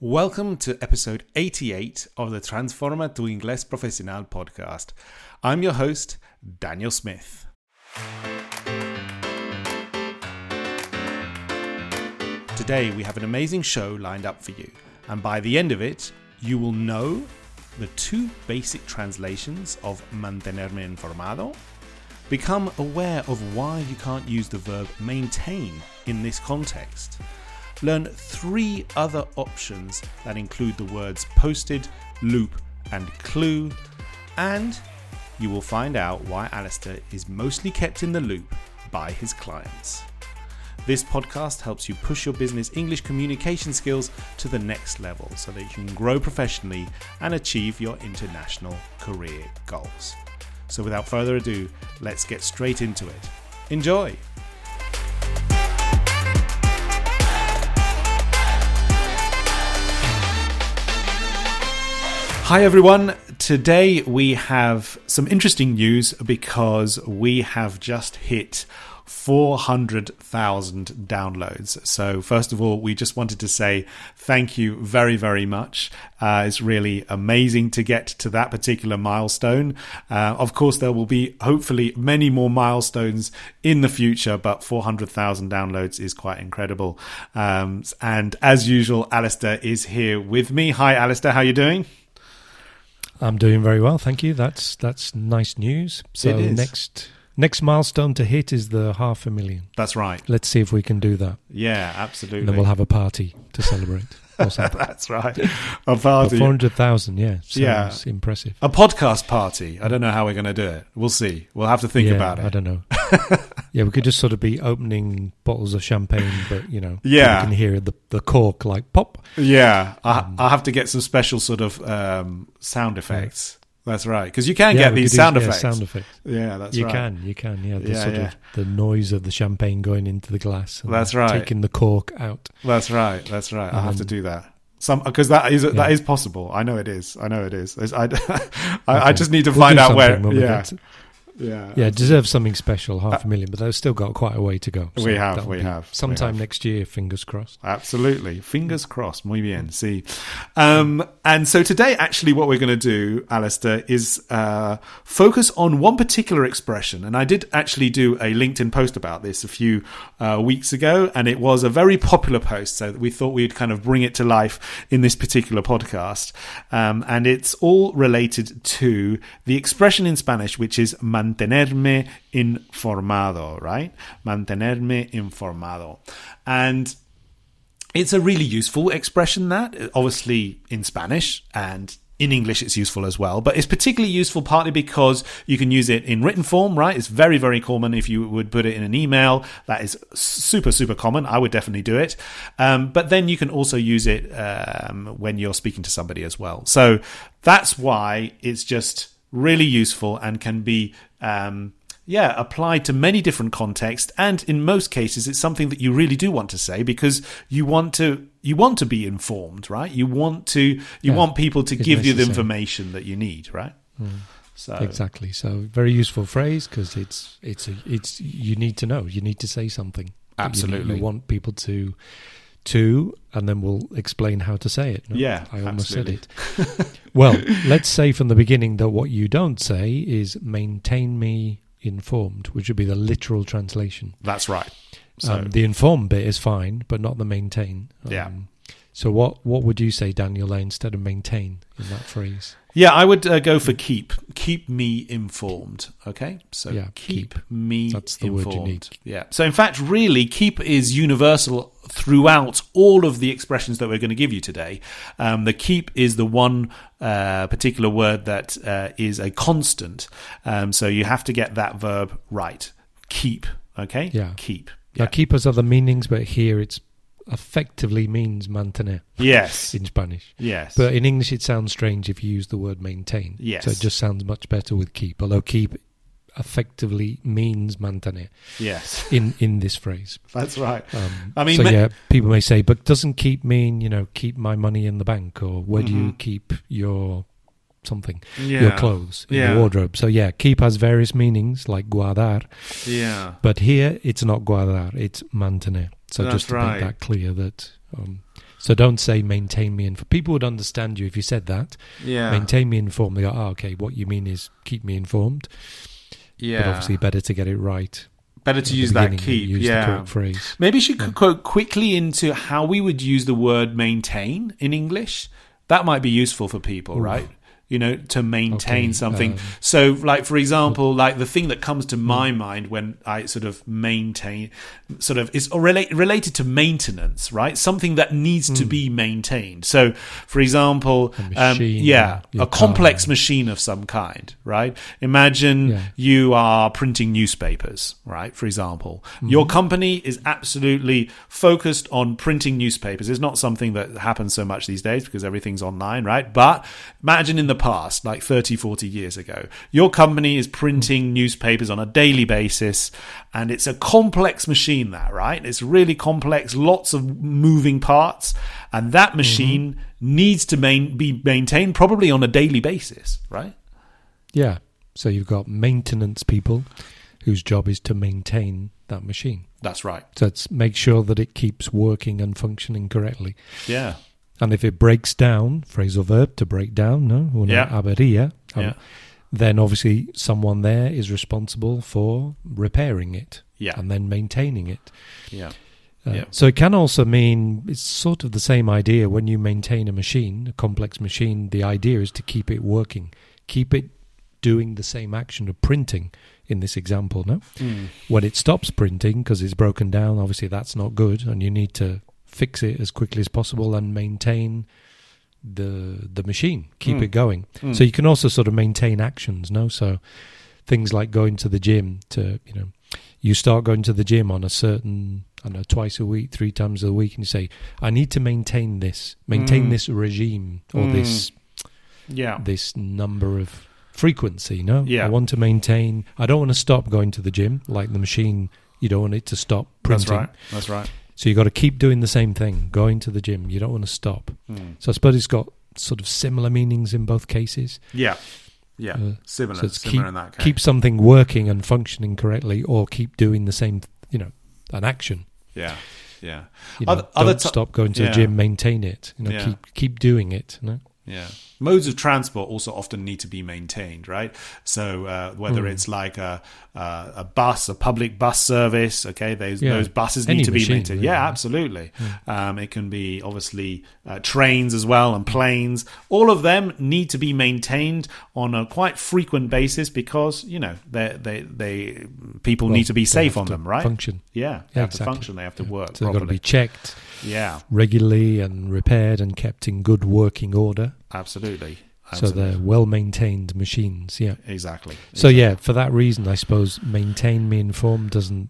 Welcome to episode 88 of the Transforma tu Inglés Profesional podcast. I'm your host, Daniel Smith. Today, we have an amazing show lined up for you, and by the end of it, you will know the two basic translations of mantenerme informado, become aware of why you can't use the verb maintain in this context learn three other options that include the words posted, loop, and clue, and you will find out why Alastair is mostly kept in the loop by his clients. This podcast helps you push your business English communication skills to the next level so that you can grow professionally and achieve your international career goals. So, without further ado, let's get straight into it. Enjoy! Hi, everyone. Today we have some interesting news because we have just hit 400,000 downloads. So, first of all, we just wanted to say thank you very, very much. Uh, it's really amazing to get to that particular milestone. Uh, of course, there will be hopefully many more milestones in the future, but 400,000 downloads is quite incredible. Um, and as usual, Alastair is here with me. Hi, Alastair. How are you doing? I'm doing very well, thank you. That's that's nice news. So next next milestone to hit is the half a million. That's right. Let's see if we can do that. Yeah, absolutely. And then we'll have a party to celebrate. That's right. A party. 400,000, yeah. yeah. impressive. A podcast party. I don't know how we're going to do it. We'll see. We'll have to think yeah, about it. I don't know. yeah, we could just sort of be opening bottles of champagne, but, you know, yeah. you can hear the, the cork like pop. Yeah. Um, I, will have to get some special sort of um, sound effects. That's right, because you can yeah, get these sound, effects. sound effects. Yeah, that's right. you right. can, you can, yeah. The yeah, sort yeah. of the noise of the champagne going into the glass. that's right. Taking the cork out. That's right. That's right. I have to do that. Some because that is that is possible. I know it is. I know it is. I I, okay. I just need to we'll find out where. Yeah. Yeah, yeah, deserves something special, half a million, but they've still got quite a way to go. So we have, we have. Sometime we have. next year, fingers crossed. Absolutely, fingers crossed. Muy bien. See, um, and so today, actually, what we're going to do, Alastair, is uh, focus on one particular expression. And I did actually do a LinkedIn post about this a few uh, weeks ago, and it was a very popular post. So we thought we'd kind of bring it to life in this particular podcast, um, and it's all related to the expression in Spanish, which is man mantenerme informado, right? Mantenerme informado. And it's a really useful expression that obviously in Spanish and in English, it's useful as well, but it's particularly useful partly because you can use it in written form, right? It's very, very common if you would put it in an email. That is super, super common. I would definitely do it. Um, but then you can also use it um, when you're speaking to somebody as well. So that's why it's just really useful and can be um, yeah, applied to many different contexts, and in most cases, it's something that you really do want to say because you want to you want to be informed, right? You want to you yeah, want people to give you the information that you need, right? Mm. So exactly. So very useful phrase because it's it's a, it's you need to know. You need to say something. Absolutely. You, you want people to to, and then we'll explain how to say it. No? Yeah, I almost absolutely. said it. well, let's say from the beginning that what you don't say is maintain me informed, which would be the literal translation. That's right. So. Um, the inform bit is fine, but not the maintain. Um, yeah. So what what would you say, Daniel, instead of maintain in that phrase? Yeah, I would uh, go for keep. Keep me informed. Okay, so yeah, keep, keep. me. That's the informed. word you need. Yeah. So in fact, really, keep is universal throughout all of the expressions that we're going to give you today. Um, the keep is the one uh, particular word that uh, is a constant. Um, so you have to get that verb right. Keep. Okay. Yeah. Keep. Now, keep has other meanings, but here it's effectively means mantener. Yes. In Spanish. Yes. But in English, it sounds strange if you use the word maintain. Yes. So it just sounds much better with keep, although keep effectively means mantener. Yes. In in this phrase. That's right. Um, I mean, so ma- yeah, people may say, but doesn't keep mean you know keep my money in the bank or where mm-hmm. do you mm-hmm. keep your something yeah. your clothes in yeah. the wardrobe. So yeah, keep has various meanings like guardar. Yeah. But here it's not guardar, it's mantener. So That's just to right. make that clear that um, So don't say maintain me informed. People would understand you if you said that. Yeah. Maintain me informed. They go, oh, okay, what you mean is keep me informed. yeah. But obviously, better to get it right. Better to use that keep. Use yeah. phrase. Maybe she could Yeah. quote quickly into how we would use the word maintain in English. That might be useful for people, Ooh. right? You know, to maintain Okay, something. um, so, like for example, like the thing that comes to my mind when I sort of maintain, sort of is relate, related to maintenance, right? Something that needs to be maintained. So, for example, A um, yeah, a complex car. machine of some kind, right? Imagine Yeah. you are printing newspapers, right? For example, your company is absolutely focused on printing newspapers. It's not something that happens so much these days because everything's online, right? But imagine in the past, like 30, 40 years ago, your company is printing newspapers on a daily basis and it's a complex machine that, right? It's really complex, lots of moving parts. And that mm-hmm. machine needs to main, be maintained probably on a daily basis, right? Yeah. So you've got maintenance people whose job is to maintain that machine. That's right. So it's make sure that it keeps working and functioning correctly. Yeah. And if it breaks down, phrasal verb to break down, no, una Yeah. avería, um, Yeah. then obviously someone there is responsible for repairing it Yeah. and then maintaining it. Yeah. Uh, Yeah. So it can also mean it's sort of the same idea when you maintain a machine, a complex machine. The idea is to keep it working, keep it doing the same action of printing. In this example, no, Mm. when it stops printing because it's broken down, obviously that's not good, and you need to fix it as quickly as possible and maintain the the machine, keep Mm. it going. Mm. So you can also sort of maintain actions, no? So things like going to the gym to, you know, you start going to the gym on a certain, I don't know, twice a week, three times a week, and you say, I need to maintain this, maintain Mm. this regime or Mm. this Yeah. this number of frequency, no? Yeah. I want to maintain, I don't want to stop going to the gym, like the machine, you don't want it to stop That's printing. right. That's right. So you've got to keep doing the same thing, going to the gym. You don't want to stop. Mm. So I suppose it's got sort of similar meanings in both cases. Yeah. Yeah. Uh, similar. so it's similar keep- in that case. keep something working and functioning correctly, or keep doing the same, you know, an action. yeah. Yeah. You know, Other- other don't ti- stop going to yeah. the gym. Maintain it. You know, Yeah. keep keep doing it. You know? Yeah. Modes of transport also often need to be maintained, right? So uh, whether Mm. it's like a, uh, a bus, a public bus service, okay, those Yeah. those buses Any need to be maintained. really. Yeah, absolutely. Mm. Um, it can be obviously uh, trains as well and planes. All of them need to be maintained on a quite frequent basis because you know they they they people Well, need to be safe on them, right? Function. yeah, they Yeah, have to function. They have to Yeah. work So they've got to be checked yeah, regularly and repaired and kept in good working order. Absolutely. So they're well maintained machines. Yeah. exactly. So yeah, for that reason, I suppose maintain me informed doesn't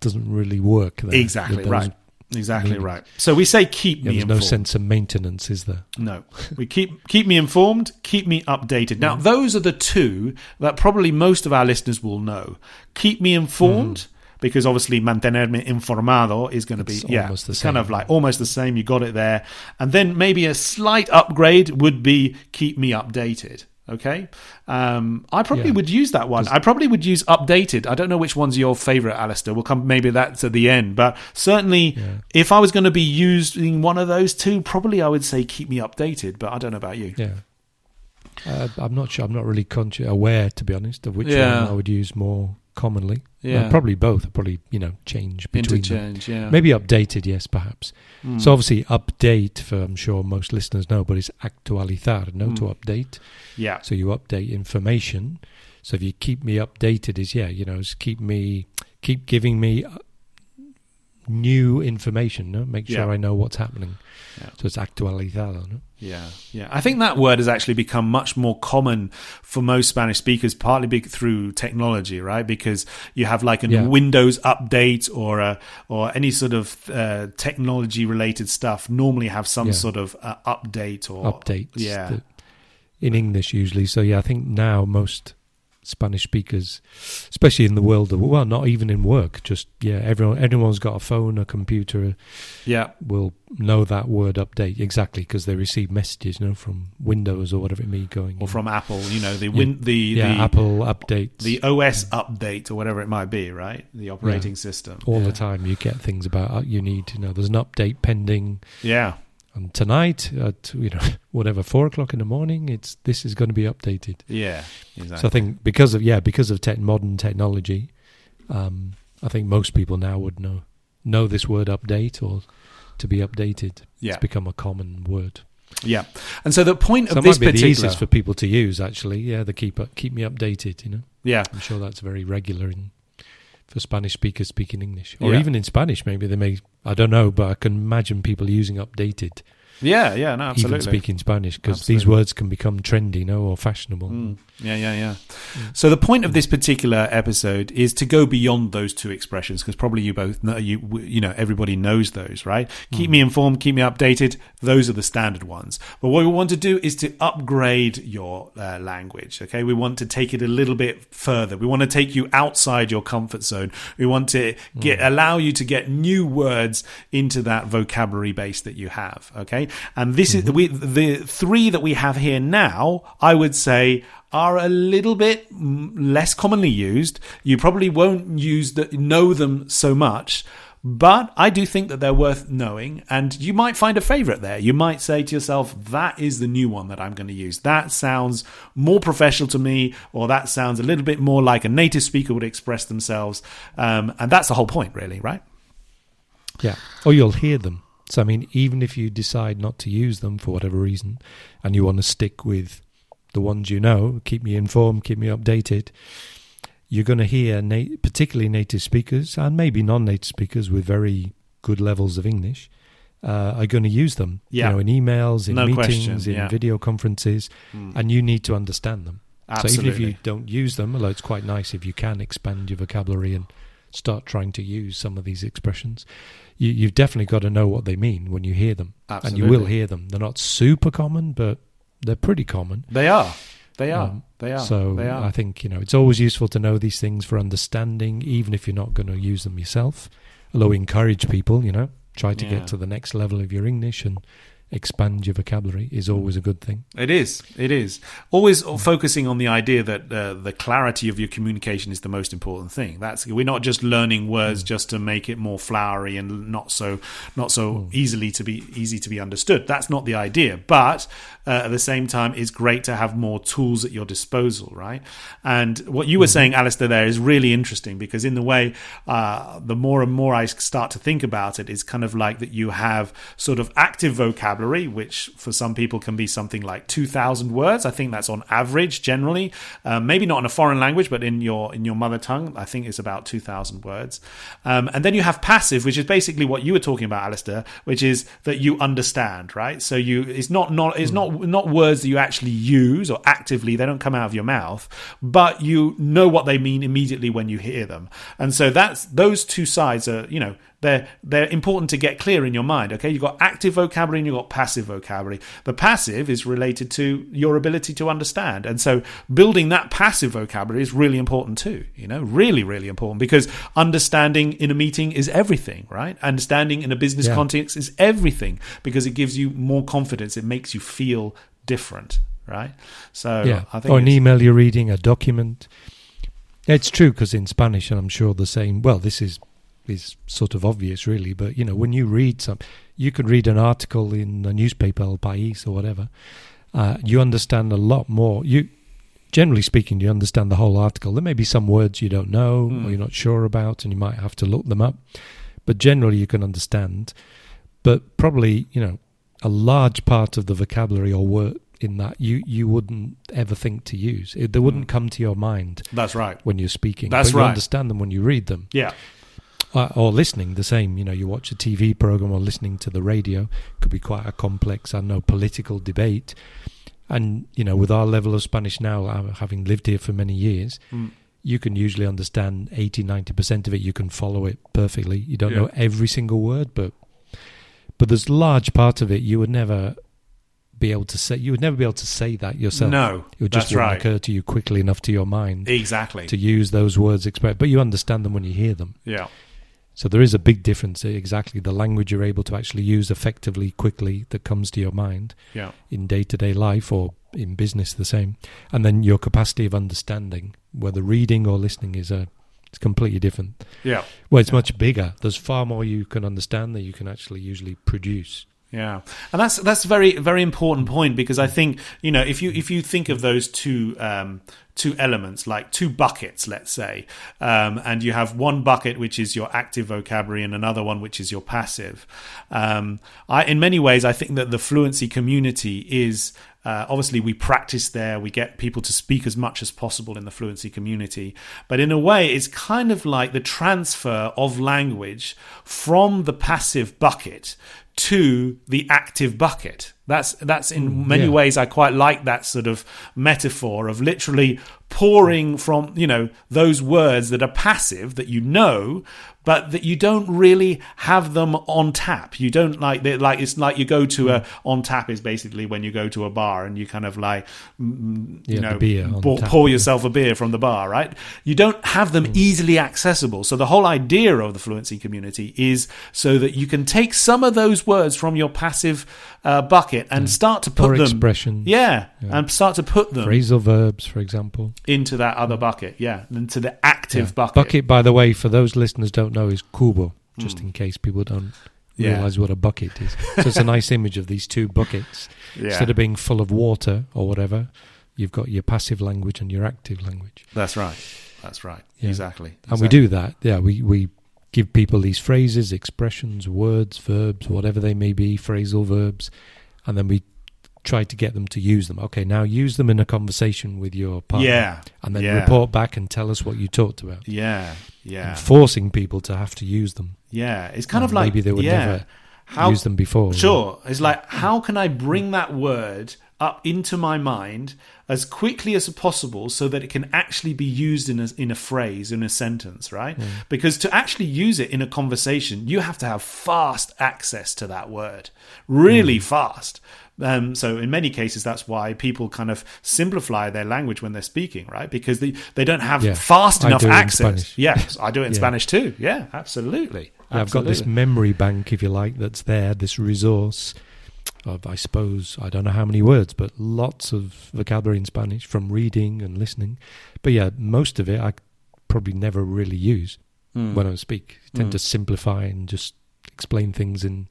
doesn't really work. There, Exactly those- right. Exactly right. So we say keep Yeah, me there's no informed. sense of maintenance, is there? No, we keep keep me informed, keep me updated. Now, mm. those are the two that probably most of our listeners will know. Keep me informed mm. Because obviously mantenerme informado is going to be It's yeah, almost the it's kind same. of like almost the same. You got it there, and then maybe a slight upgrade would be keep me updated. Okay, um, I probably Yeah. would use that one. I probably would use updated. I don't know which one's your favorite, Alastair. We'll come maybe that's at the end, but certainly Yeah. if I was going to be using one of those two, probably I would say keep me updated. But I don't know about you. Yeah. Uh, I'm not sure. I'm not really conscious, aware, to be honest, of which Yeah. one I would use more commonly. Yeah. Uh, probably both. Probably you know change between them. Yeah. Maybe updated, yes, perhaps. Mm. So obviously update, for I'm sure most listeners know, but it's actualizar, no, to Mm. update. yeah, So you update information. So if you keep me updated, is yeah, you know, keep me, keep giving me new information. No, make sure Yeah. I know what's happening. Yeah. So it's actualizado. No? yeah, yeah. I think that word has actually become much more common for most Spanish speakers, partly be- through technology, right? Because you have like a Yeah. Windows update or a, or any sort of uh, technology related stuff. Normally have some sort of uh, update or Updates. Yeah, that- in English usually. So yeah, I think now most Spanish speakers, especially in the world of well, not even in work, just yeah, everyone everyone's got a phone, a computer, yeah, will know that word update exactly because they receive messages, you know, from Windows or whatever it may be going. or from Apple. You know, the win the yeah, the, Apple updates the OS update or whatever it might be, right? The operating system all yeah. the time. You get things about uh, you need, you know, there's an update pending. Yeah, and tonight at you know whatever four o'clock in the morning, it's this is going to be updated. Yeah, exactly. So I think because of yeah because of tech modern technology, um, I think most people now would know know this word update or to be updated. yeah, It's become a common word. yeah. And so the point So of this might be the easiest for people to use actually. Yeah, the keep keep me updated. You know, yeah, I'm sure that's very regular in for Spanish speakers speaking English, or Yeah. even in Spanish. Maybe they may. I don't know, but I can imagine people using updated yeah, yeah. No, absolutely. even speaking Spanish because these words can become trendy, you know, or fashionable. Mm. Yeah, yeah, yeah. Mm. So the point of this particular episode is to go beyond those two expressions because probably you both know you you know everybody knows those, right? Keep Mm. me informed, keep me updated. Those are the standard ones. But what we want to do is to upgrade your uh, language. Okay, we want to take it a little bit further. We want to take you outside your comfort zone. We want to get allow you to get new words into that vocabulary base that you have. Okay, and this is we the three that we have here now. I would say are a little bit less commonly used. You probably won't use the, know them so much, but I do think that they're worth knowing, and you might find a favorite there. You might say to yourself, "That is the new one that I'm going to use. That sounds more professional to me, or that sounds a little bit more like a native speaker would express themselves." Um, and that's the whole point, really, right? Yeah. Or you'll hear them. So, I mean, even if you decide not to use them for whatever reason and you want to stick with the ones you know, keep me informed, keep me updated, you're going to hear, na- particularly native speakers and maybe non native speakers with very good levels of English. Uh, are going to use them, Yeah. you know, in emails, in No meetings, question, in yeah. video conferences, and you need to understand them. Absolutely. So even if you don't use them, although it's quite nice if you can expand your vocabulary and start trying to use some of these expressions, you, you've definitely got to know what they mean when you hear them, Absolutely. and you will hear them. They're not super common, but they're pretty common. They are. They are. Um, they are. So they are. I think you know it's always useful to know these things for understanding, even if you're not going to use them yourself. Although encourage people, you know, try to Yeah. get to the next level of your English and expand your vocabulary is always a good thing. It is. It is. Always focusing on the idea that uh, the clarity of your communication is the most important thing. That's we're not just learning words just to make it more flowery and not so not so easily to be easy to be understood. That's not the idea. But uh, at the same time, it's great to have more tools at your disposal, right? And what you were saying, Alastair, there is really interesting because in the way, uh, the more and more I start to think about it, it's kind of like that you have sort of active vocabulary, which for some people can be something like two thousand words. I think that's on average generally. Um, maybe not in a foreign language, but in your in your mother tongue, I think it's about two thousand words. Um, and then you have passive, which is basically what you were talking about, Alastair, which is that you understand, right? So you it's not not it's not not words that you actually use or actively they don't come out of your mouth, but you know what they mean immediately when you hear them. And so that's those two sides are you know they're they're important to get clear in your mind. Okay, you've got active vocabulary and you've got passive vocabulary. The passive is related to your ability to understand, and so building that passive vocabulary is really important too. You know, really really important because understanding in a meeting is everything, right? Understanding in a business Yeah. context is everything because it gives you more confidence. It makes you feel different, right? So yeah, I think or an email you're reading, a document. It's true because in Spanish, and I'm sure the same. Well, this is is sort of obvious, really. But you know, when you read some, you could read an article in a newspaper, El País or whatever. Uh, you understand a lot more. You, generally speaking, you understand the whole article. There may be some words you don't know Hmm. or you're not sure about, and you might have to look them up. But generally, you can understand. But probably, you know, a large part of the vocabulary or word in that you you wouldn't ever think to use. It, they wouldn't Hmm. come to your mind that's right. when you're speaking. That's but right. Understand them when you read them Yeah, or listening. The same, you know, you watch a TV program or listening to the radio could be quite a complex, I know, political debate. And you know, with our level of Spanish now, uh, having lived here for many years, Mm. you can usually understand 80 90 percent of it. You can follow it perfectly. You don't Yeah. know every single word, but but there's large part of it you would never be able to say. You would never be able to say that yourself. no, it would just right. occur to you quickly enough to your mind Exactly. to use those words. Express, but you understand them when you hear them. yeah. So there is a big difference. eh, Exactly, the language you're able to actually use effectively, quickly, that comes to your mind Yeah. in day to day life or in business, the same. And then your capacity of understanding, whether reading or listening, is a it's completely different. Yeah. Well, it's Yeah. much bigger. There's far more you can understand than you can actually usually produce. Yeah, and that's that's a very very important point because I think you know if you if you think of those two um, two elements like two buckets, let's say, um, and you have one bucket which is your active vocabulary and another one which is your passive. Um, I, in many ways, I think that the fluency community is uh, obviously, we practice there. We get people to speak as much as possible in the fluency community. But in a way, it's kind of like the transfer of language from the passive bucket to the active bucket. That's that's in Mm, many yeah. ways I quite like that sort of metaphor of literally pouring from you know those words that are passive that you know but that you don't really have them on tap you don't like they like it's like you go to a on tap is basically when you go to a bar and you kind of like mm, you Yeah, know pour, tap. pour yourself a beer from the bar right you don't have them Mm. easily accessible so the whole idea of the fluency community is so that you can take some of those words from your passive uh, bucket and start to put Or them expressions. yeah, Yeah. and start to put them Phrasal verbs, for example. into that other bucket. Yeah, into the active Yeah. bucket. Bucket, by the way, for those listeners don't know, is kubo. Just Hmm. in case people don't Yeah. realize what a bucket is. So it's a nice image of these two buckets. Instead of being full of water or whatever, you've got your passive language and your active language. that's right. That's right. Yeah. Exactly. And we do that. Yeah, we, we give people these phrases, expressions, words, verbs, whatever they may be, phrasal verbs, and then we try to get them to use them. Okay, now use them in a conversation with your partner. Yeah, And then yeah. report back and tell us what you talked about. yeah, yeah, And forcing people to have to use them. yeah. It's kind Uh, of like maybe they would yeah. never How use them before. Sure. It's like, how can I bring that word up into my mind as quickly as possible so that it can actually be used in a, in a phrase, in a sentence, right? Because to actually use it in a conversation, you have to have fast access to that word, really fast. Um, so in many cases, that's why people kind of simplify their language when they're speaking, right? Because they, they don't have Yeah. fast enough do it in access. Yes, I do it in Yeah. Spanish too. Yeah, absolutely. Yeah, I've got this memory bank, if you like, that's there, this resource of, I suppose, I don't know how many words, but lots of vocabulary in Spanish from reading and listening. But yeah, most of it I probably never really use Mm. when I speak. I tend Mm. to simplify and just explain things in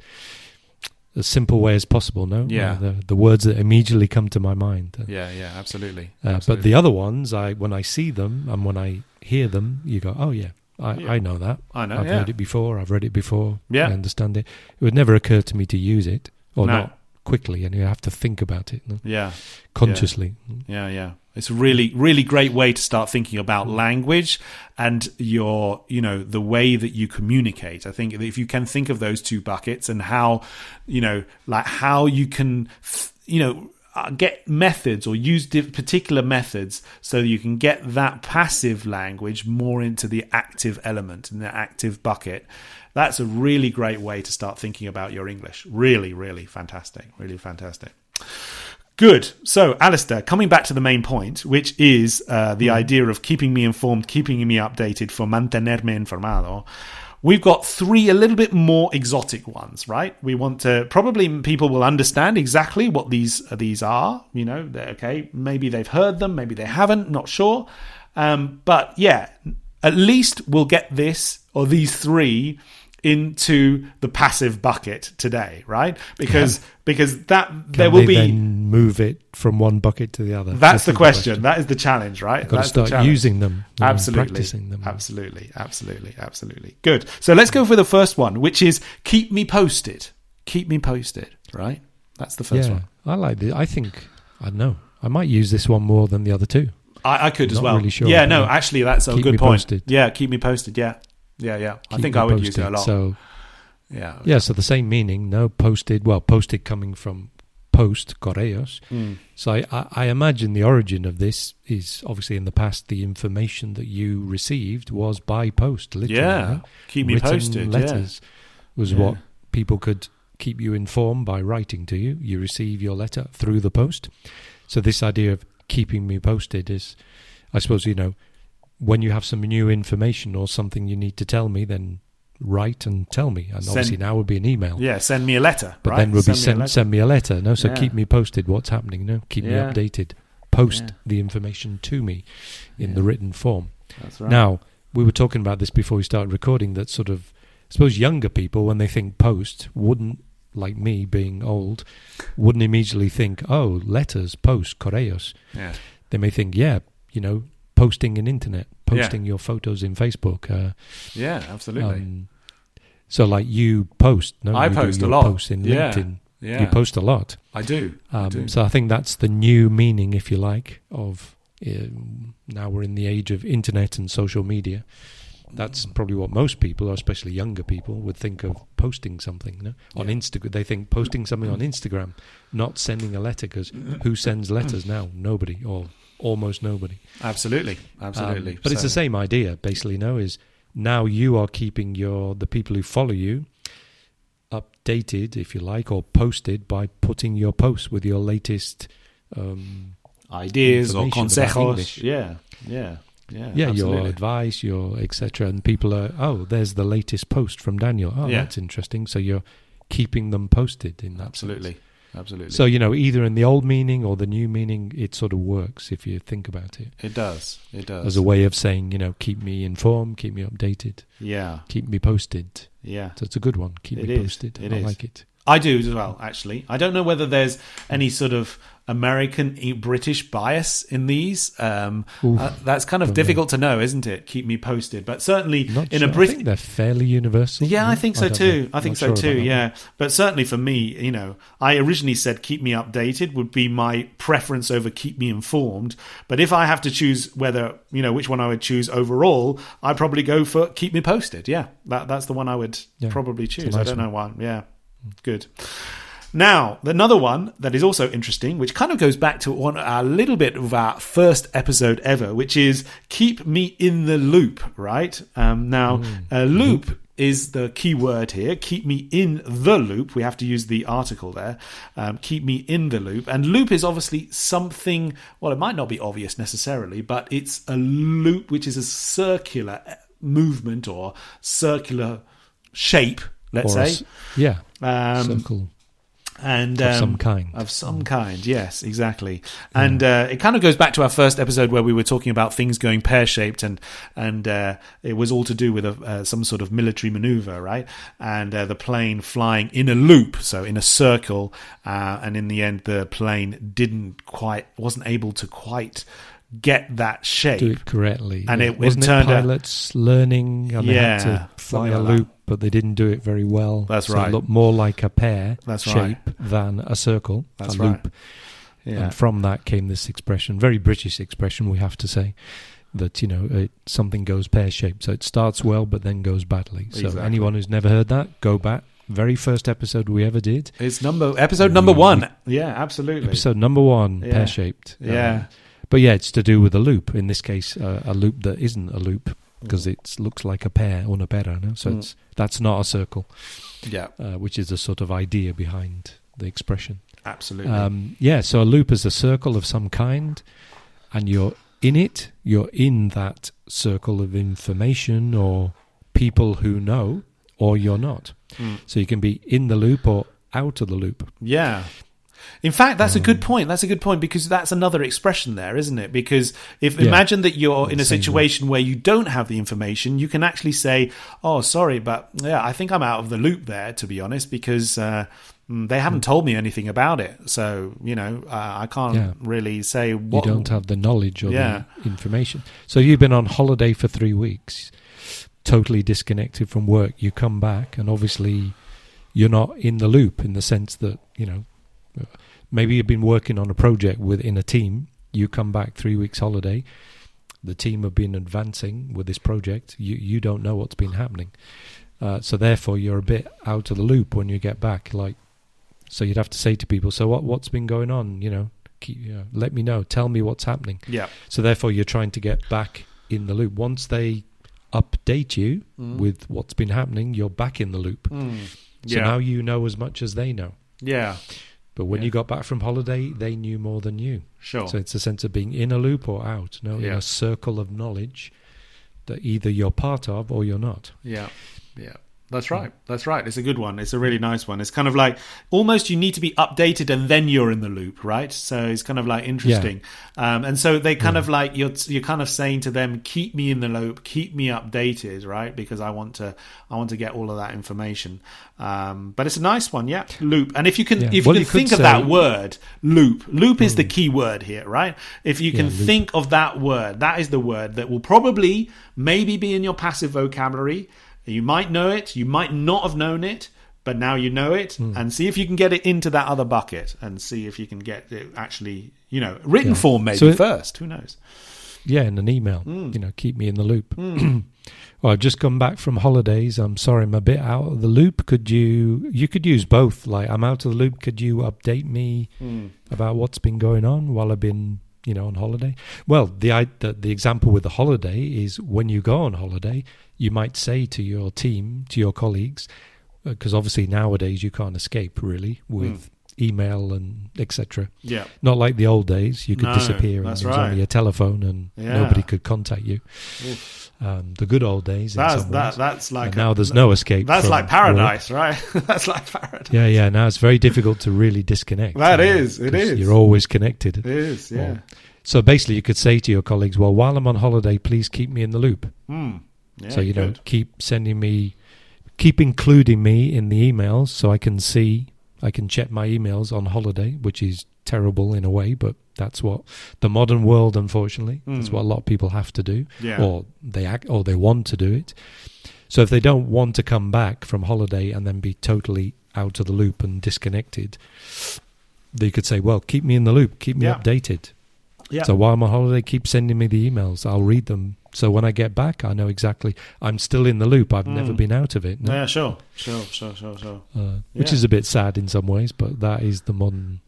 as simple way as possible, no? Yeah. Uh, the, the words that immediately come to my mind. Uh, Yeah, yeah, absolutely. uh, but the other ones, I when I see them and when I hear them, you go, oh yeah, I, Yeah. I know that. I know, I've yeah. heard it before. I've read it before. Yeah. I understand it. It would never occur to me to use it or No. not quickly, and you have to think about it no? Yeah, consciously. yeah, yeah. It's a really, really great way to start thinking about Mm. language and your, you know, the way that you communicate. I think if you can think of those two buckets and how, you know, like how you can, you know, uh, get methods or use particular methods so you can get that passive language more into the active element in the active bucket. That's a really great way to start thinking about your English. Really, really fantastic. Really fantastic. Good. So, Alastair, coming back to the main point, which is uh, the idea of keeping me informed, keeping me updated for mantenerme informado. We've got three a little bit more exotic ones, right? We want to probably people will understand exactly what these these are. You know, okay, maybe they've heard them, maybe they haven't, not sure. Um, but yeah, at least we'll get this or these three into the passive bucket today, right? Because because that Can there will be then move it from one bucket to the other. that's the is question. That is the challenge, right? Got to That's the start using them, Absolutely. practicing them. Absolutely, absolutely, absolutely. Good. So let's go for the first one, which is keep me posted. Keep me posted, right? That's the first yeah, one. I like this. I think I don't know. I might use this one more than the other two. I, I could as Not well. really sure, yeah, no, actually, that's a good me point. posted. Yeah, keep me posted. Yeah, yeah, yeah. I think I would use it a posted. lot. So yeah, yeah, so the same meaning. No posted. Well, posted coming from post correos. Mm. So I, I, I imagine the origin of this is obviously in the past the information that you received was by post. Literally, yeah. Keep me Written posted. letters was Yeah. what people could keep you informed by writing to you. You receive your letter through the post. So this idea of keeping me posted is, I suppose, you know, when you have some new information or something you need to tell me, then write and tell me. And Send- obviously now would be an email. Yeah, send me a letter. But right? then would be send send me a letter. No, so Yeah. keep me posted. What's happening? You know, keep Yeah. me updated. Post Yeah. the information to me in the written form. That's right. Now, we were talking about this before we started recording that sort of, I suppose younger people, when they think post, wouldn't like me, being old, wouldn't immediately think, "Oh, letters, post, correos." Yeah. They may think, "Yeah, you know, posting in internet, posting your photos in Facebook." Uh, Yeah, absolutely. um, so, like you post, no, I You post a lot. Post in Yeah. LinkedIn, yeah. you post a lot. I do. I do. Um, so I think that's the new meaning, if you like, of um, now we're in the age of internet and social media. That's probably what most people, or especially younger people, would think of posting something no? on Yeah. Instagram. They think posting something on Instagram, not sending a letter, because who sends letters now? Nobody, or almost nobody. Absolutely. Um, Absolutely. but it's the same idea, basically. No, is now you are keeping your the people who follow you updated, if you like, or posted by putting your posts with your latest. Um, ideas or consejos. Yeah. Yeah. Yeah. yeah, your advice, your etc. And people are, oh, there's the latest post from Daniel. Oh, Yeah. that's interesting. So you're keeping them posted in that Absolutely. sense. Absolutely. So you know, either in the old meaning or the new meaning, it sort of works if you think about it it does. It does. as a way of saying, you know, keep me informed, keep me updated, yeah. keep me posted. Yeah. So it's a good one. Keep It me is. posted. It I is. like it. I do as well, actually. I don't know whether there's any sort of American British bias in these. Um, Oof. uh, that's kind of Don't know. difficult to know, isn't it? Keep me posted. But certainly Not in sure. a I British. think they're fairly universal. Yeah? I think so don't too. know. I think Not so sure too. about that Yeah, but certainly for me, you know, I originally said keep me updated would be my preference over keep me informed. But if I have to choose whether you know which one I would choose overall, I'd probably go for keep me posted. Yeah, that that's the one I would Yeah, probably choose. I don't one. know why. Yeah, good. Now, another one that is also interesting, which kind of goes back to one a little bit of our first episode ever, which is keep me in the loop, right? Um, now, a loop is the key word here. Keep me in the loop. We have to use the article there. Um, keep me in the loop. And loop is obviously something, well, it might not be obvious necessarily, but it's a loop which is a circular movement or circular shape, let's say. s- yeah, Um, circle and of um, some kind. of some kind yes exactly and uh, it kind of goes back to our first episode where we were talking about things going pear-shaped and and uh, it was all to do with a, uh, some sort of military maneuver right and uh, the plane flying in a loop so in a circle uh, and in the end the plane didn't quite wasn't able to quite get that shape do it correctly. And yeah. it- it wasn't turned out- pilots learning and they had to fly a like that. loop, but they didn't do it very well. That's so right. It looked more like a pear That's shape right. than a circle, That's a right. loop. yeah And from that came this expression, very British expression, we have to say, that you know it, something goes pear shaped. So it starts well, but then goes badly. So Exactly. anyone who's never heard that, go back. Very first episode we ever did, it's number episode number one yeah absolutely episode number one, Yeah. pear shaped. yeah um, But yeah, it's to do with a loop. In this case, uh, a loop that isn't a loop because Mm. it looks like a pear, una pera. No? So Mm. it's that's not a circle, yeah uh, which is the sort of idea behind the expression. absolutely Um, yeah, so a loop is a circle of some kind, and you're in it. You're in that circle of information or people who know, or you're not. Mm. So you can be in the loop or out of the loop. Yeah. In fact, that's a good Um, point. That's a good point because that's another expression there, isn't it? Because if Yeah. imagine that you're in a situation where you don't have the information, you can actually say, "Oh, sorry, but yeah, I think I'm out of the loop there." To be honest, because uh, mm, they haven't told me anything about it, so you know uh, I can't Yeah. really say what. you don't have the knowledge or Yeah. the information. So you've been on holiday for three weeks, totally disconnected from work. You come back, and obviously you're not in the loop in the sense that you know maybe you've been working on a project within a team. You come back three weeks holiday. The team have been advancing with this project. You you don't know what's been happening, uh, so therefore you're a bit out of the loop when you get back. Like, so you'd have to say to people, "So what what's been going on?" You know, keep, you know, let me know. Tell me what's happening. Yeah. So therefore, you're trying to get back in the loop. Once they update you Mm. with what's been happening, you're back in the loop. Mm. So Yeah. now you know as much as they know. yeah. But when Yeah. you got back from holiday, they knew more than you. Sure. So it's a sense of being in a loop or out. No, in a circle of knowledge that either you're part of or you're not. Yeah, yeah, That's right. That's right. It's a good one. It's a really nice one. It's kind of like almost you need to be updated and then you're in the loop, right? So it's kind of like interesting. Um, and so they kind of like you're you're kind of saying to them, keep me in the loop, keep me updated, right? Because I want to I want to get all of that information. Um, but it's a nice one, yeah. Loop. And if you can Yeah. if you you can could think of say- that word, loop. Loop is the key word here, right? If you can Yeah, think of that word, that is the word that will probably maybe be in your passive vocabulary. You might know it, you might not have known it, but now you know it, Hmm. and see if you can get it into that other bucket, and see if you can get it actually, you know, written Yeah. form maybe So it- first. Who knows? Yeah, in an email. Mm. You know, keep me in the loop. well, I've just come back from holidays. I'm sorry, I'm a bit out of the loop. Could you? You could use both. Like, I'm out of the loop. Could you update me about what's been going on while I've been, you know, on holiday? Well, the the, the example with the holiday is when you go on holiday, you might say to your team, to your colleagues, uh, because obviously nowadays you can't escape really with hmm. email and etc. Yeah, Not like the old days, you could No, disappear and there was right. only a telephone and Yeah. nobody could contact you. Um, the good old days. that's that. That's like And now there's no escape. That's like work. paradise, right? that's like paradise. Yeah, yeah. Now it's very difficult to really disconnect. That uh, is, it is. You're always connected. It is, yeah. Well, So basically, you could say to your colleagues, "Well, while I'm on holiday, please keep me in the loop." Hmm. Yeah, so you know, good. keep sending me, keep including me in the emails, so I can see, I can check my emails on holiday, which is terrible in a way, but that's what the modern world, unfortunately, that's Mm. what a lot of people have to do, Yeah. or they act, or they want to do it. So if they don't want to come back from holiday and then be totally out of the loop and disconnected, they could say, "Well, keep me in the loop, keep me Yeah. updated." yeah. So while I'm on holiday, keep sending me the emails. I'll read them. So when I get back, I know exactly. I'm still in the loop. I've never Mm. been out of it. no? yeah, sure, sure, sure, sure, sure. Uh, which is a bit sad in some ways, but that is the modern.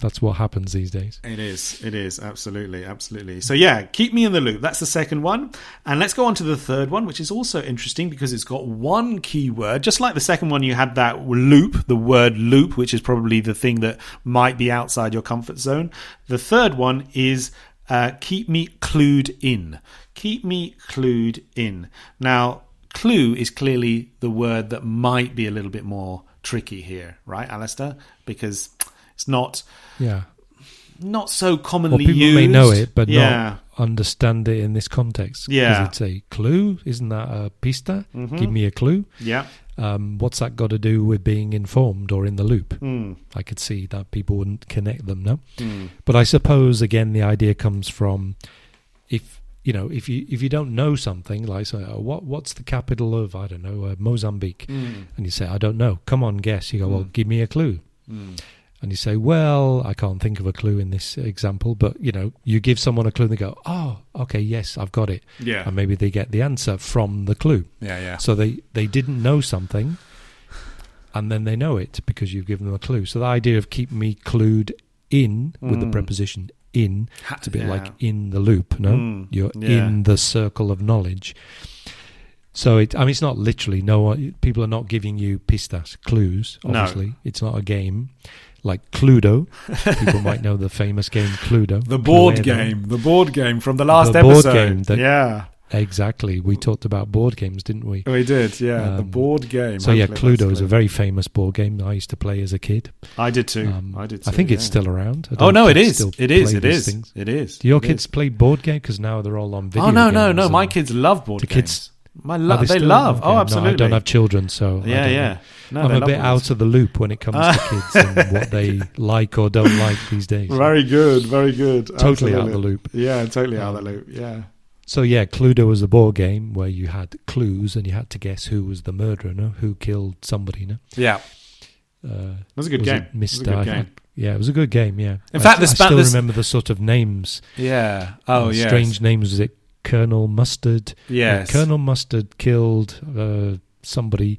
That's what happens these days. It is. It is. Absolutely. Absolutely. So, yeah, keep me in the loop. That's the second one. And let's go on to the third one, which is also interesting because it's got one keyword. Just like the second one, you had that loop, the word loop, which is probably the thing that might be outside your comfort zone. The third one is uh, keep me clued in. Keep me clued in. Now, clue is clearly the word that might be a little bit more tricky here, right, Alastair? Because it's not Yeah. not so Well, commonly people used. may know it, but yeah. not understand it in this context. Yeah. it's a clue. Isn't that a pista? Mhm. Give me a clue. Yeah. Um, what's that got to do with being informed or in the loop? Mm. I could see that people wouldn't connect them. No. Mm. But I suppose again the idea comes from if you know if you if you don't know something like say oh, what what's the capital of I don't know uh, Mozambique Mm. and you say I don't know come on guess you go well Mm. give me a clue Mm. And you say well I can't think of a clue in this example but you know you give someone a clue and they go oh okay yes I've got it Yeah. and maybe they get the answer from the clue yeah. Yeah. so they they didn't know something and then they know it because you've given them a clue so the idea of keep me clued in with the Mm. preposition in it's a bit Yeah. like in the loop, no? Mm, You're yeah. in the circle of knowledge. So it, I mean, it's not literally. No, one- people are not giving you pistas, clues. No. Obviously, it's not a game like Cluedo. people might know the famous game Cluedo. The board Cluedo. game. The board game from the last The board episode. game that- yeah. Exactly. We talked about board games, didn't we? We did. Yeah. the Um, board game. So yeah, Cluedo is a very famous board game I used to play as a kid. I did too. Um, I did. I too, think it's still around. Oh no, it is. It is. It is. things. It is. Do your It kids is. play board game? Because now they're all on video. Oh no, no, no! My kids love board the games. kids- My love, lo- they, love. okay, Oh, no, absolutely. I don't have children, so yeah, yeah. No, I'm a bit out of the loop when it comes to kids and what they like or don't like these days. Very good. Very good. totally out of the loop. Yeah, totally out of the loop. Yeah. So yeah, Cluedo was a board game where you had clues and you had to guess who was the murderer, no? who killed somebody. No? Yeah. Uh, It was a good was game. it It was Mr. a good I game. yeah, it was a good game. Yeah. In I, fact, the I still remember the sort of names. Yeah. Oh, uh, yeah. Strange names. Was it Colonel Mustard? Yes. Uh, Colonel Mustard killed uh, somebody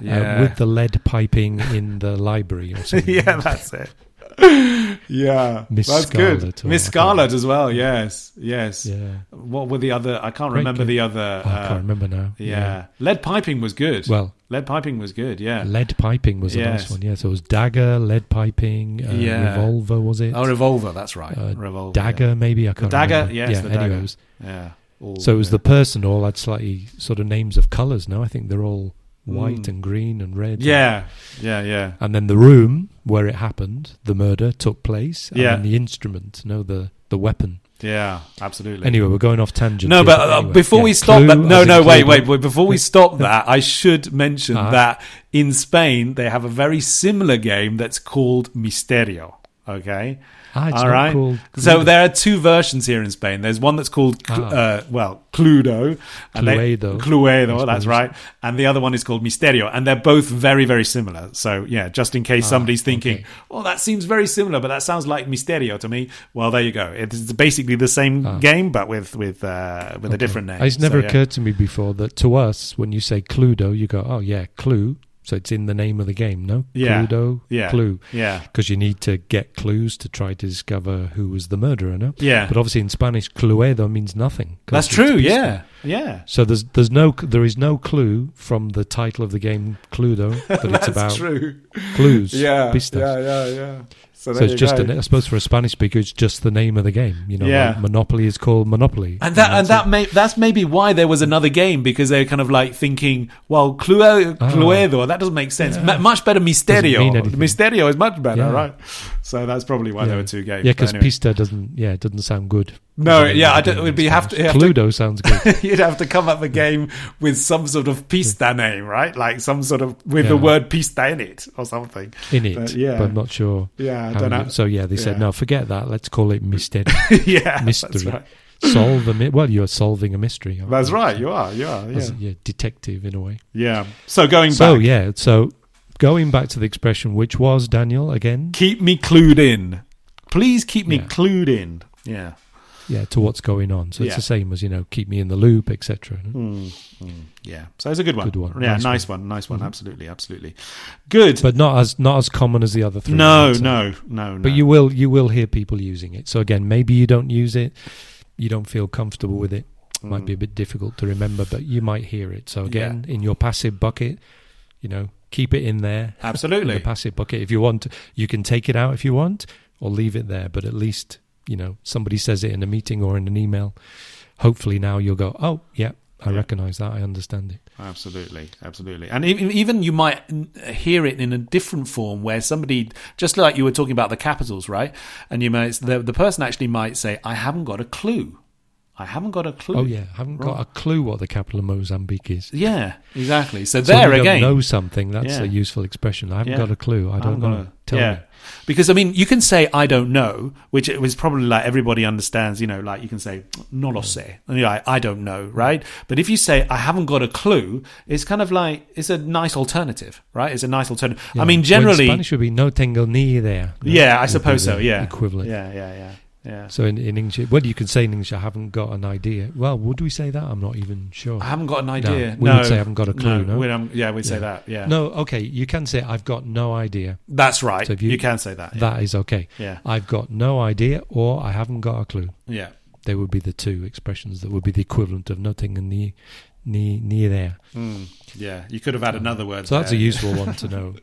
Yeah. uh, with the lead piping in the library or something. yeah, that's it. yeah, Miss that's Scarlett good. Miss Scarlett as well. Yes, yes. yeah. What were the other? I can't Great remember the other. Oh, I uh, can't remember now. yeah. lead piping was good. Well, lead piping was good. Yeah. lead piping was a Yes. nice one. Yeah. So it was dagger, lead piping, uh, Yeah. revolver. Was it? Oh, revolver. That's right. Uh, revolver. dagger, maybe I can't dagger, remember. yes, yeah. the anyway, dagger. Yeah. All, so it was yeah. the person all had slightly sort of names of colours. No, I think they're all white Mm. and green and red. Yeah, yeah, yeah. And then the room where it happened, the murder took place. And Yeah. then the instrument, no, the, the weapon. Yeah, absolutely. Anyway, we're going off tangent. No, but uh, anyway, before yeah, we stop that, no, no, wait, wait, wait. Before we stop that, I should mention Uh-huh. that in Spain they have a very similar game that's called Misterio. Okay, Ah, it's all not so there are two versions here in Spain. There's one that's called, Ah. uh, well, Cluedo, and they- Cluedo. Cluedo, that's right. And the other one is called Misterio, and they're both very, very similar. So yeah, just in case Ah, somebody's thinking, okay. "Well, that seems very similar, but that sounds like Misterio to me." Well, there you go. It's basically the same Ah. game, but with with uh, with a different name. It's never So, yeah. occurred to me before that to us, when you say Cluedo, you go, oh, yeah, Clue. So it's in the name of the game, no? Yeah. Cluedo, Yeah. Clue. Yeah, Because you need to get clues to try to discover who was the murderer, no? yeah, But obviously in Spanish, Cluedo means nothing. that's true. Yeah, yeah. So there's there's no there is no clue from the title of the game Cluedo that it's about true. clues. Yeah, pistas. yeah, yeah, yeah. So, So it's just, an, I suppose, for a Spanish speaker, it's just the name of the game. You know, Yeah. like Monopoly is called Monopoly, And that and that's that it. may that's maybe why there was another game because they're kind of like thinking, well, Clue. Ah. Cluedo, that doesn't make sense. Yeah. M- much better Misterio. Misterio is much better, Yeah. right? So that's probably why there were two games. yeah, because anyway. pista doesn't. Yeah, it doesn't sound good. No, yeah, I don't- it would be- have to- have to- sounds good. You'd have to come up a game with some sort of pista name, right? Like some sort of with the word pista in it or something. in it, Uh, yeah. but not sure. Yeah, I don't know. So yeah, they said no, forget that. Let's call it mystery. yeah, that's mystery. right. Solve a mi- well, you're solving a mystery. That's you? right. You are. You are. Yeah. As- yeah, detective in a way. Yeah. So going So back, So yeah, so going back to the expression, which was Daniel again, keep me clued in. Please keep me Yeah. clued in. Yeah. yeah, to what's going on. So Yeah. it's the same as you know, keep me in the loop, etc. Mm, mm, yeah. So it's a good one. Good one. Yeah, Nice nice, one. Nice one. Mhm. Absolutely. Absolutely. Good. But not as not as common as the other three. no, no, no, no. But you will you will hear people using it. So again, maybe you don't use it, you don't feel comfortable with it. Might Mm. be a bit difficult to remember, but you might hear it. So again, in your passive bucket, you know, keep it in there. in Absolutely. the passive bucket. If you want, you can take it out if you want, or leave it there. But at least you know somebody says it in a meeting or in an email. Hopefully now you'll go, oh yeah, I Yeah. recognise that, I understand it. Absolutely, absolutely, and even even you might hear it in a different form where somebody, just like you were talking about the capitals, right? And you might the the person actually might say, "I haven't got a clue. I haven't got a clue." Oh yeah, I haven't got a clue what the capital of Mozambique is. yeah, exactly. So So there you again, don't know something. That's Yeah. a useful expression. I haven't Yeah. got a clue. I I don't know. Tell yeah. me. Because I mean, you can say I don't know, which it was probably like everybody understands. You know, like you can say no lo sé, and you're like I don't know, right? But if you say I haven't got a clue, it's kind of like it's a nice alternative, right? It's a nice alternative. I Yeah. mean, Well, in generally, Spanish would be no tengo ni idea. no? yeah, I suppose so. Yeah, equivalent. Yeah, yeah, yeah, yeah. So in, in English, well, you can say in English, I haven't got an idea. Well, would we say that? I'm not even sure. I haven't got an idea. we would say I haven't got a clue, no? we don't- yeah, we'd say that. Yeah, No, okay, you can say I've got no idea. that's right. So you, you- can say that. Yeah. That is okay. yeah, I've got no idea, or I haven't got a clue. yeah. They would be the two expressions that would be the equivalent of nothing in ni ni ni there. Mm, yeah. You could have had another word. So that's a useful one to know.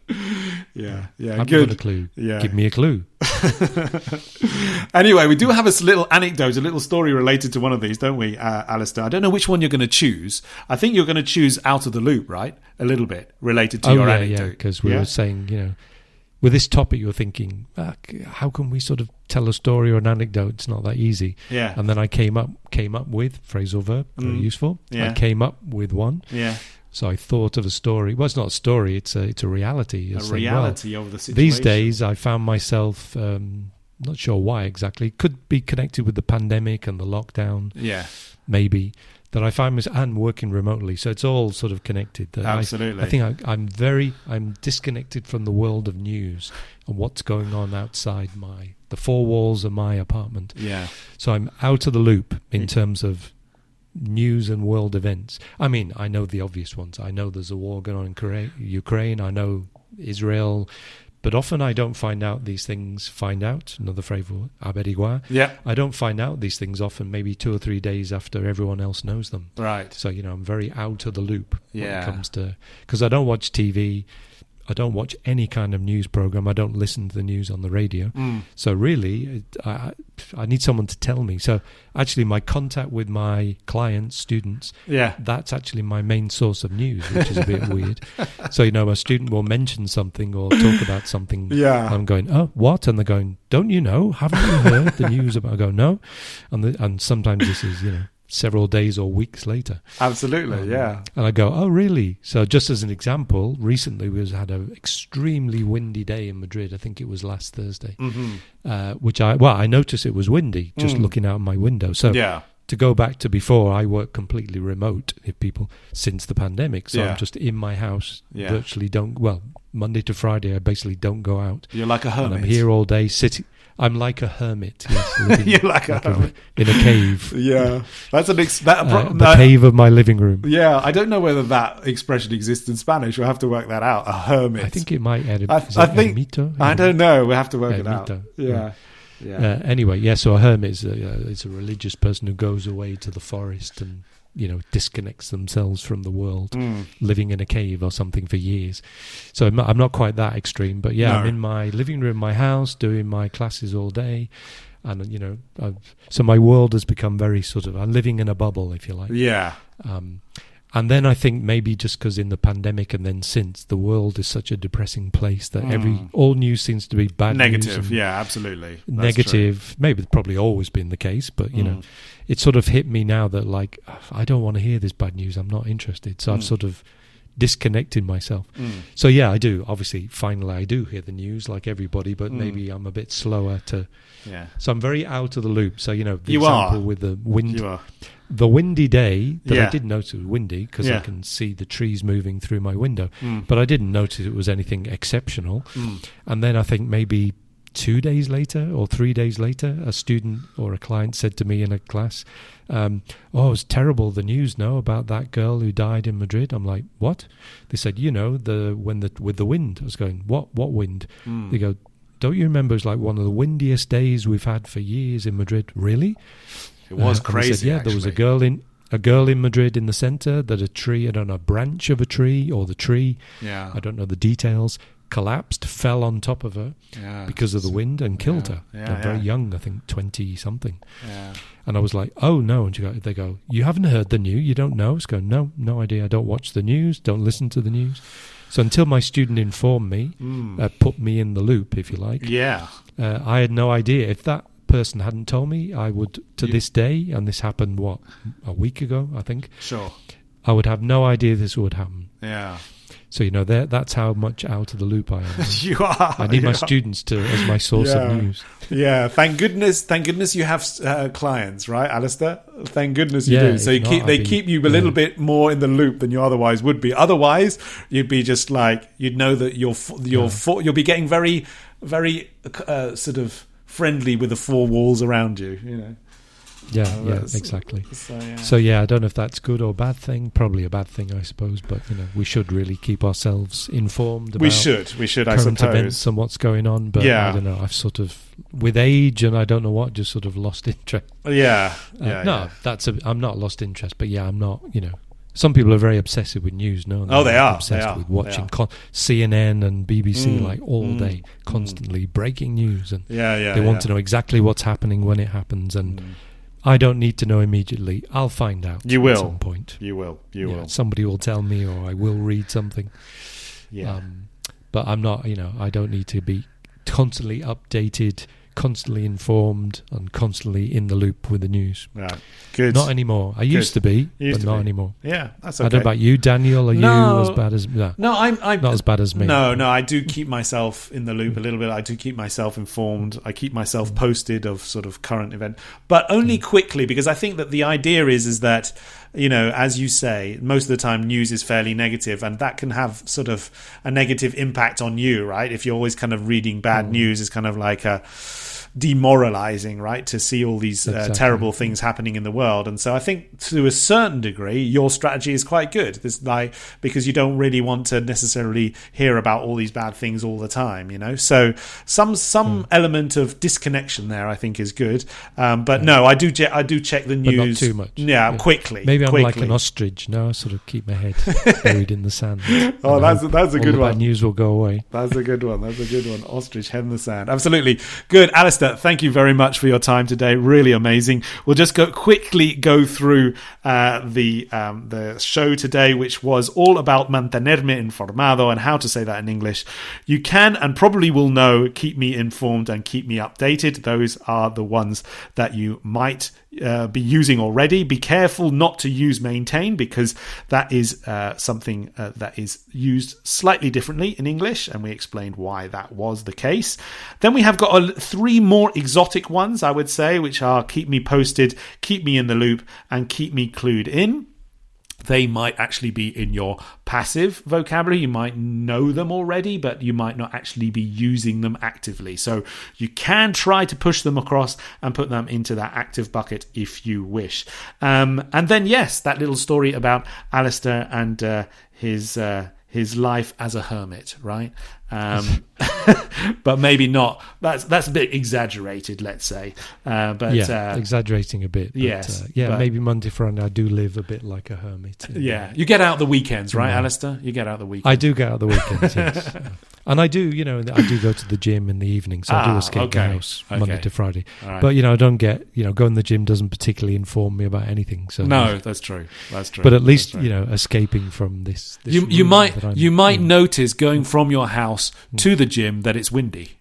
Yeah, yeah. I haven't good. got a clue. Yeah. Give me a clue. anyway, we do have a little anecdote, a little story related to one of these, don't we, uh, Alastair? I don't know which one you're going to choose. I think you're going to choose out of the loop, right? A little bit related to oh your yeah, yeah. anecdote. Because we Yeah? were saying, you know, with this topic, you were thinking, ah, how can we sort of tell a story or an anecdote? It's not that easy. Yeah, And then I came up came up with phrasal verb, very Mm. useful. Yeah. I came up with one. yeah. So I thought of a story. Well, it's not a story. It's a it's a reality. A You're saying, well, reality of the situation. these days, I found myself um, not sure why exactly. Could be connected with the pandemic and the lockdown, Yeah, maybe. That I find myself and working remotely. So it's all sort of connected. That I- absolutely. I think I, I'm very I'm disconnected from the world of news and what's going on outside my the four walls of my apartment. yeah, So I'm out of the loop in Mm. terms of news and world events. I mean, I know the obvious ones. I know there's a war going on in Kora- Ukraine. I know Israel, but often I don't find out these things. Find out another phrase for averiguar. yeah. I don't find out these things often. Maybe two or three days after everyone else knows them. Right. So you know, I'm very out of the loop when Yeah. it comes to because I don't watch TV. I don't watch any kind of news program. I don't listen to the news on the radio. Mm. So really, I I need someone to tell me. So actually, my contact with my clients, students, Yeah. that's actually my main source of news, which is a bit weird. So you know, a student will mention something or talk about something. Yeah. I'm going, oh, what? And they're going, don't you know? Haven't you heard the news about? I go, no. And the, and sometimes this is you know several days or weeks later. Absolutely. Um, yeah. And I go, oh, really? So, just as an example, recently we had an extremely windy day in Madrid. I think it was last Thursday, hmm uh, which I, well, I noticed it was windy just Mm. looking out my window. So, Yeah. to go back to before, I work completely remote, if people, since the pandemic. So, Yeah. I'm just in my house, Yeah. virtually don't, well, Monday to Friday, I basically don't go out. You're like a And hermit. I'm here all day sitting. I'm like a hermit, yes, living You're like a hermit. in a cave, Yeah. That's an ex- that, uh, the that- cave of my living room. Yeah, I don't know whether that expression exists in Spanish. We'll have to work that out. A hermit. I think it might add. I- think- ermito? I don't know. We'll have to work it out. Ermito. Yeah. Yeah. Uh, anyway, yeah. So a hermit is a, uh, is a religious person who goes away to the forest and you know disconnects themselves from the world, Mm. living in a cave or something for years. So I'm not, I'm not quite that extreme, but yeah, I'm in my living room, my house, doing my classes all day, and you know, I've, so my world has become very sort of. I'm living in a bubble, if you like. Yeah. Um, and then I think maybe just because in the pandemic and then since the world is such a depressing place that every Mm. all news seems to be bad Negative. Yeah, absolutely. That's negative. Maybe probably always been the case, but true. you know, Mm. It sort of hit me now that like I don't want to hear this bad news. I'm not interested. So I've Mm. sort of disconnected myself. Mm. So yeah, I do. Obviously, finally, I do hear the news like everybody, but Mm. maybe I'm a bit slower to. Yeah. So I'm very out of the loop. So you know, the You example are. with the wind, You are. the windy day that Yeah. I did notice was windy because Yeah. I can see the trees moving through my window, Mm. but I didn't notice it was anything exceptional. Mm. And then I think maybe two days later or three days later, a student or a client said to me in a class, um, "Oh, it's terrible the news no about that girl who died in Madrid." I'm like, "What?" They said, "You know, the when the with the wind." I was going, "What? What wind?" Mm. They go, "Don't you remember? It's like one of the windiest days we've had for years in Madrid." Really? It was Uh, crazy. said, yeah, there was a girl in a girl in Madrid in the centre that a tree, I don't know, a branch of a tree or the tree, Yeah. I don't know the details, collapsed, fell on top of her yeah. because of the wind and killed Yeah, her. yeah, They're very young, I think twenty something. Yeah. And I was like, "Oh no!" And she go, they go, "You haven't heard the news? You don't know?" I was going, "No, no idea. I don't watch the news. Don't listen to the news." So until my student informed me, Mm. uh, put me in the loop, if you like, yeah. uh, I had no idea. If that person hadn't told me, I would, to You- this day, and this happened what a week ago, I think, Sure. I would have no idea this would happen. Yeah. So you know, that that's how much out of the loop I am. you are. I need my yeah. students to as my source Yeah. of news. Yeah, thank goodness, thank goodness you have uh, clients, right, Alastair? Thank goodness you Yeah, do. So you not, keep, they be- keep you a yeah. little bit more in the loop than you otherwise would be. Otherwise, you'd be just like you'd know that you're you're yeah. you'll be getting very very uh, sort of friendly with the four walls around you. You know. Yeah, Oh, yeah, exactly. So yeah. So yeah, I don't know if that's good or bad thing. Probably a bad thing, I suppose. But you know, we should really keep ourselves informed. About we should we should I suppose. events and what's going on. But Yeah. I don't know. I've sort of, with age and I don't know what, just sort of lost interest. Yeah. Uh, Yeah. no, yeah. that's a. I'm not lost interest, but yeah, I'm not. You know, some people are very obsessive with news. No, Oh, they They're obsessed they are, with watching con- CNN and BBC Mm, like all mm, day, constantly breaking news, and Yeah. Yeah. they want to know exactly what's happening when it happens. And Mm. I don't need to know immediately. I'll find out. You will. at some point. You will. You Yeah, will. Somebody will tell me, or I will read something. Yeah. Um, but I'm not. You know, I don't need to be constantly updated, constantly informed, and constantly in the loop with the news. right. Good. Not anymore. I used to be, used but to not be. anymore. yeah. That's I don't know about you, Daniel. Are No. you as bad as no? no, I'm. I'm Not as bad as me. No, no, I do keep myself in the loop a little bit. I do keep myself informed. I keep myself mm. posted of sort of current event, but only mm. quickly because I think that the idea is is that you know, as you say, most of the time news is fairly negative, and that can have sort of a negative impact on you, right? If you're always kind of reading bad mm. news, is kind of like a demoralizing, right? To see all these uh, Exactly. terrible things happening in the world, and so I think to a certain degree, your strategy is quite good. This like because you don't really want to necessarily hear about all these bad things all the time, you know. So some some element of disconnection there, I think, is good. Um, but no, I do I do check the news too much. Yeah, Yeah. quickly. Maybe I'm like an ostrich. No, I sort of keep my head buried in the sand. Oh, that's that's a good one. News will go away. That's a good one. That's a good one. Ostrich head in the sand. Absolutely. Good. Alastair, thank you very much for your time today. Really amazing. We'll just go quickly go through uh, the um, the show today, which was all about mantenerme informado and how to say that in English. You can and probably will know keep me informed and keep me updated. Those are the ones that you might uh, be using already. Be careful not to use maintain because that is uh, something uh, that is used slightly differently in English, and we explained why that was the case. Then we have got three more exotic ones, I would say, which are keep me posted, keep me in the loop, and keep me clued in they might actually be in your passive vocabulary. You might know them already, but you might not actually be using them actively. So you can try to push them across and put them into that active bucket if you wish. Um, and then, yes, that little story about Alastair and uh, his. Uh, his life as a hermit, right? Um, but maybe not. That's that's a bit exaggerated, let's say. Uh, but yeah, uh, exaggerating a bit. But, yes, uh, yeah, but- maybe Monday Friday I do live a bit like a hermit. yeah, you get out the weekends, right, Yeah. Alastair? You get out the weekends. I do get out the weekends, yes. And I do, you know, I do go to the gym in the evening, so I Ah, do escape okay. the house Monday Okay. to Friday. Right. But you know, I don't get, you know, going to the gym doesn't particularly inform me about anything. So no, that's true. That's true. but at least you know, escaping from this. this you you might you might in. notice going from your house Hmm. to the gym that it's windy.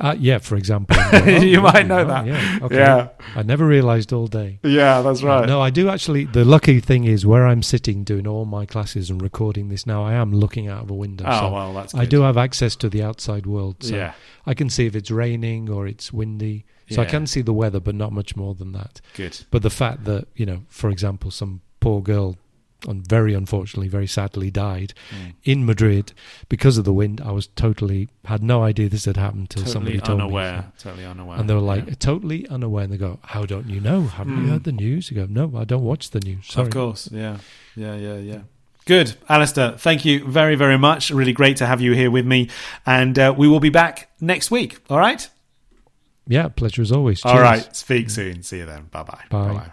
Uh, yeah, for example, You might know oh, that. Yeah, okay. Yeah. I never realised all day. Yeah, that's right. No, I do actually. The lucky thing is where I'm sitting doing all my classes and recording this now, I am looking out of a window. oh so well, that's I do have access to the outside world. So yeah, I can see if it's raining or it's windy. So I can see the weather, but not much more than that. good. But the fact that, you know, for example, some poor girl, un very unfortunately, very sadly died Mm. in Madrid because of the wind, I was totally, had no idea this had happened till Totally somebody told unaware. me. Totally unaware. And they were like, Yeah. totally unaware. And they go, How don't you know? Haven't Mm. you heard the news? You go, No, I don't watch the news. Sorry. Of course, yeah, yeah, yeah, yeah. Good, Alastair. Thank you very, very much. Really great to have you here with me, and uh, we will be back next week. All right. Yeah, pleasure as always. All Cheers. right. Speak soon. See you then. Bye-bye. Bye. Bye-bye.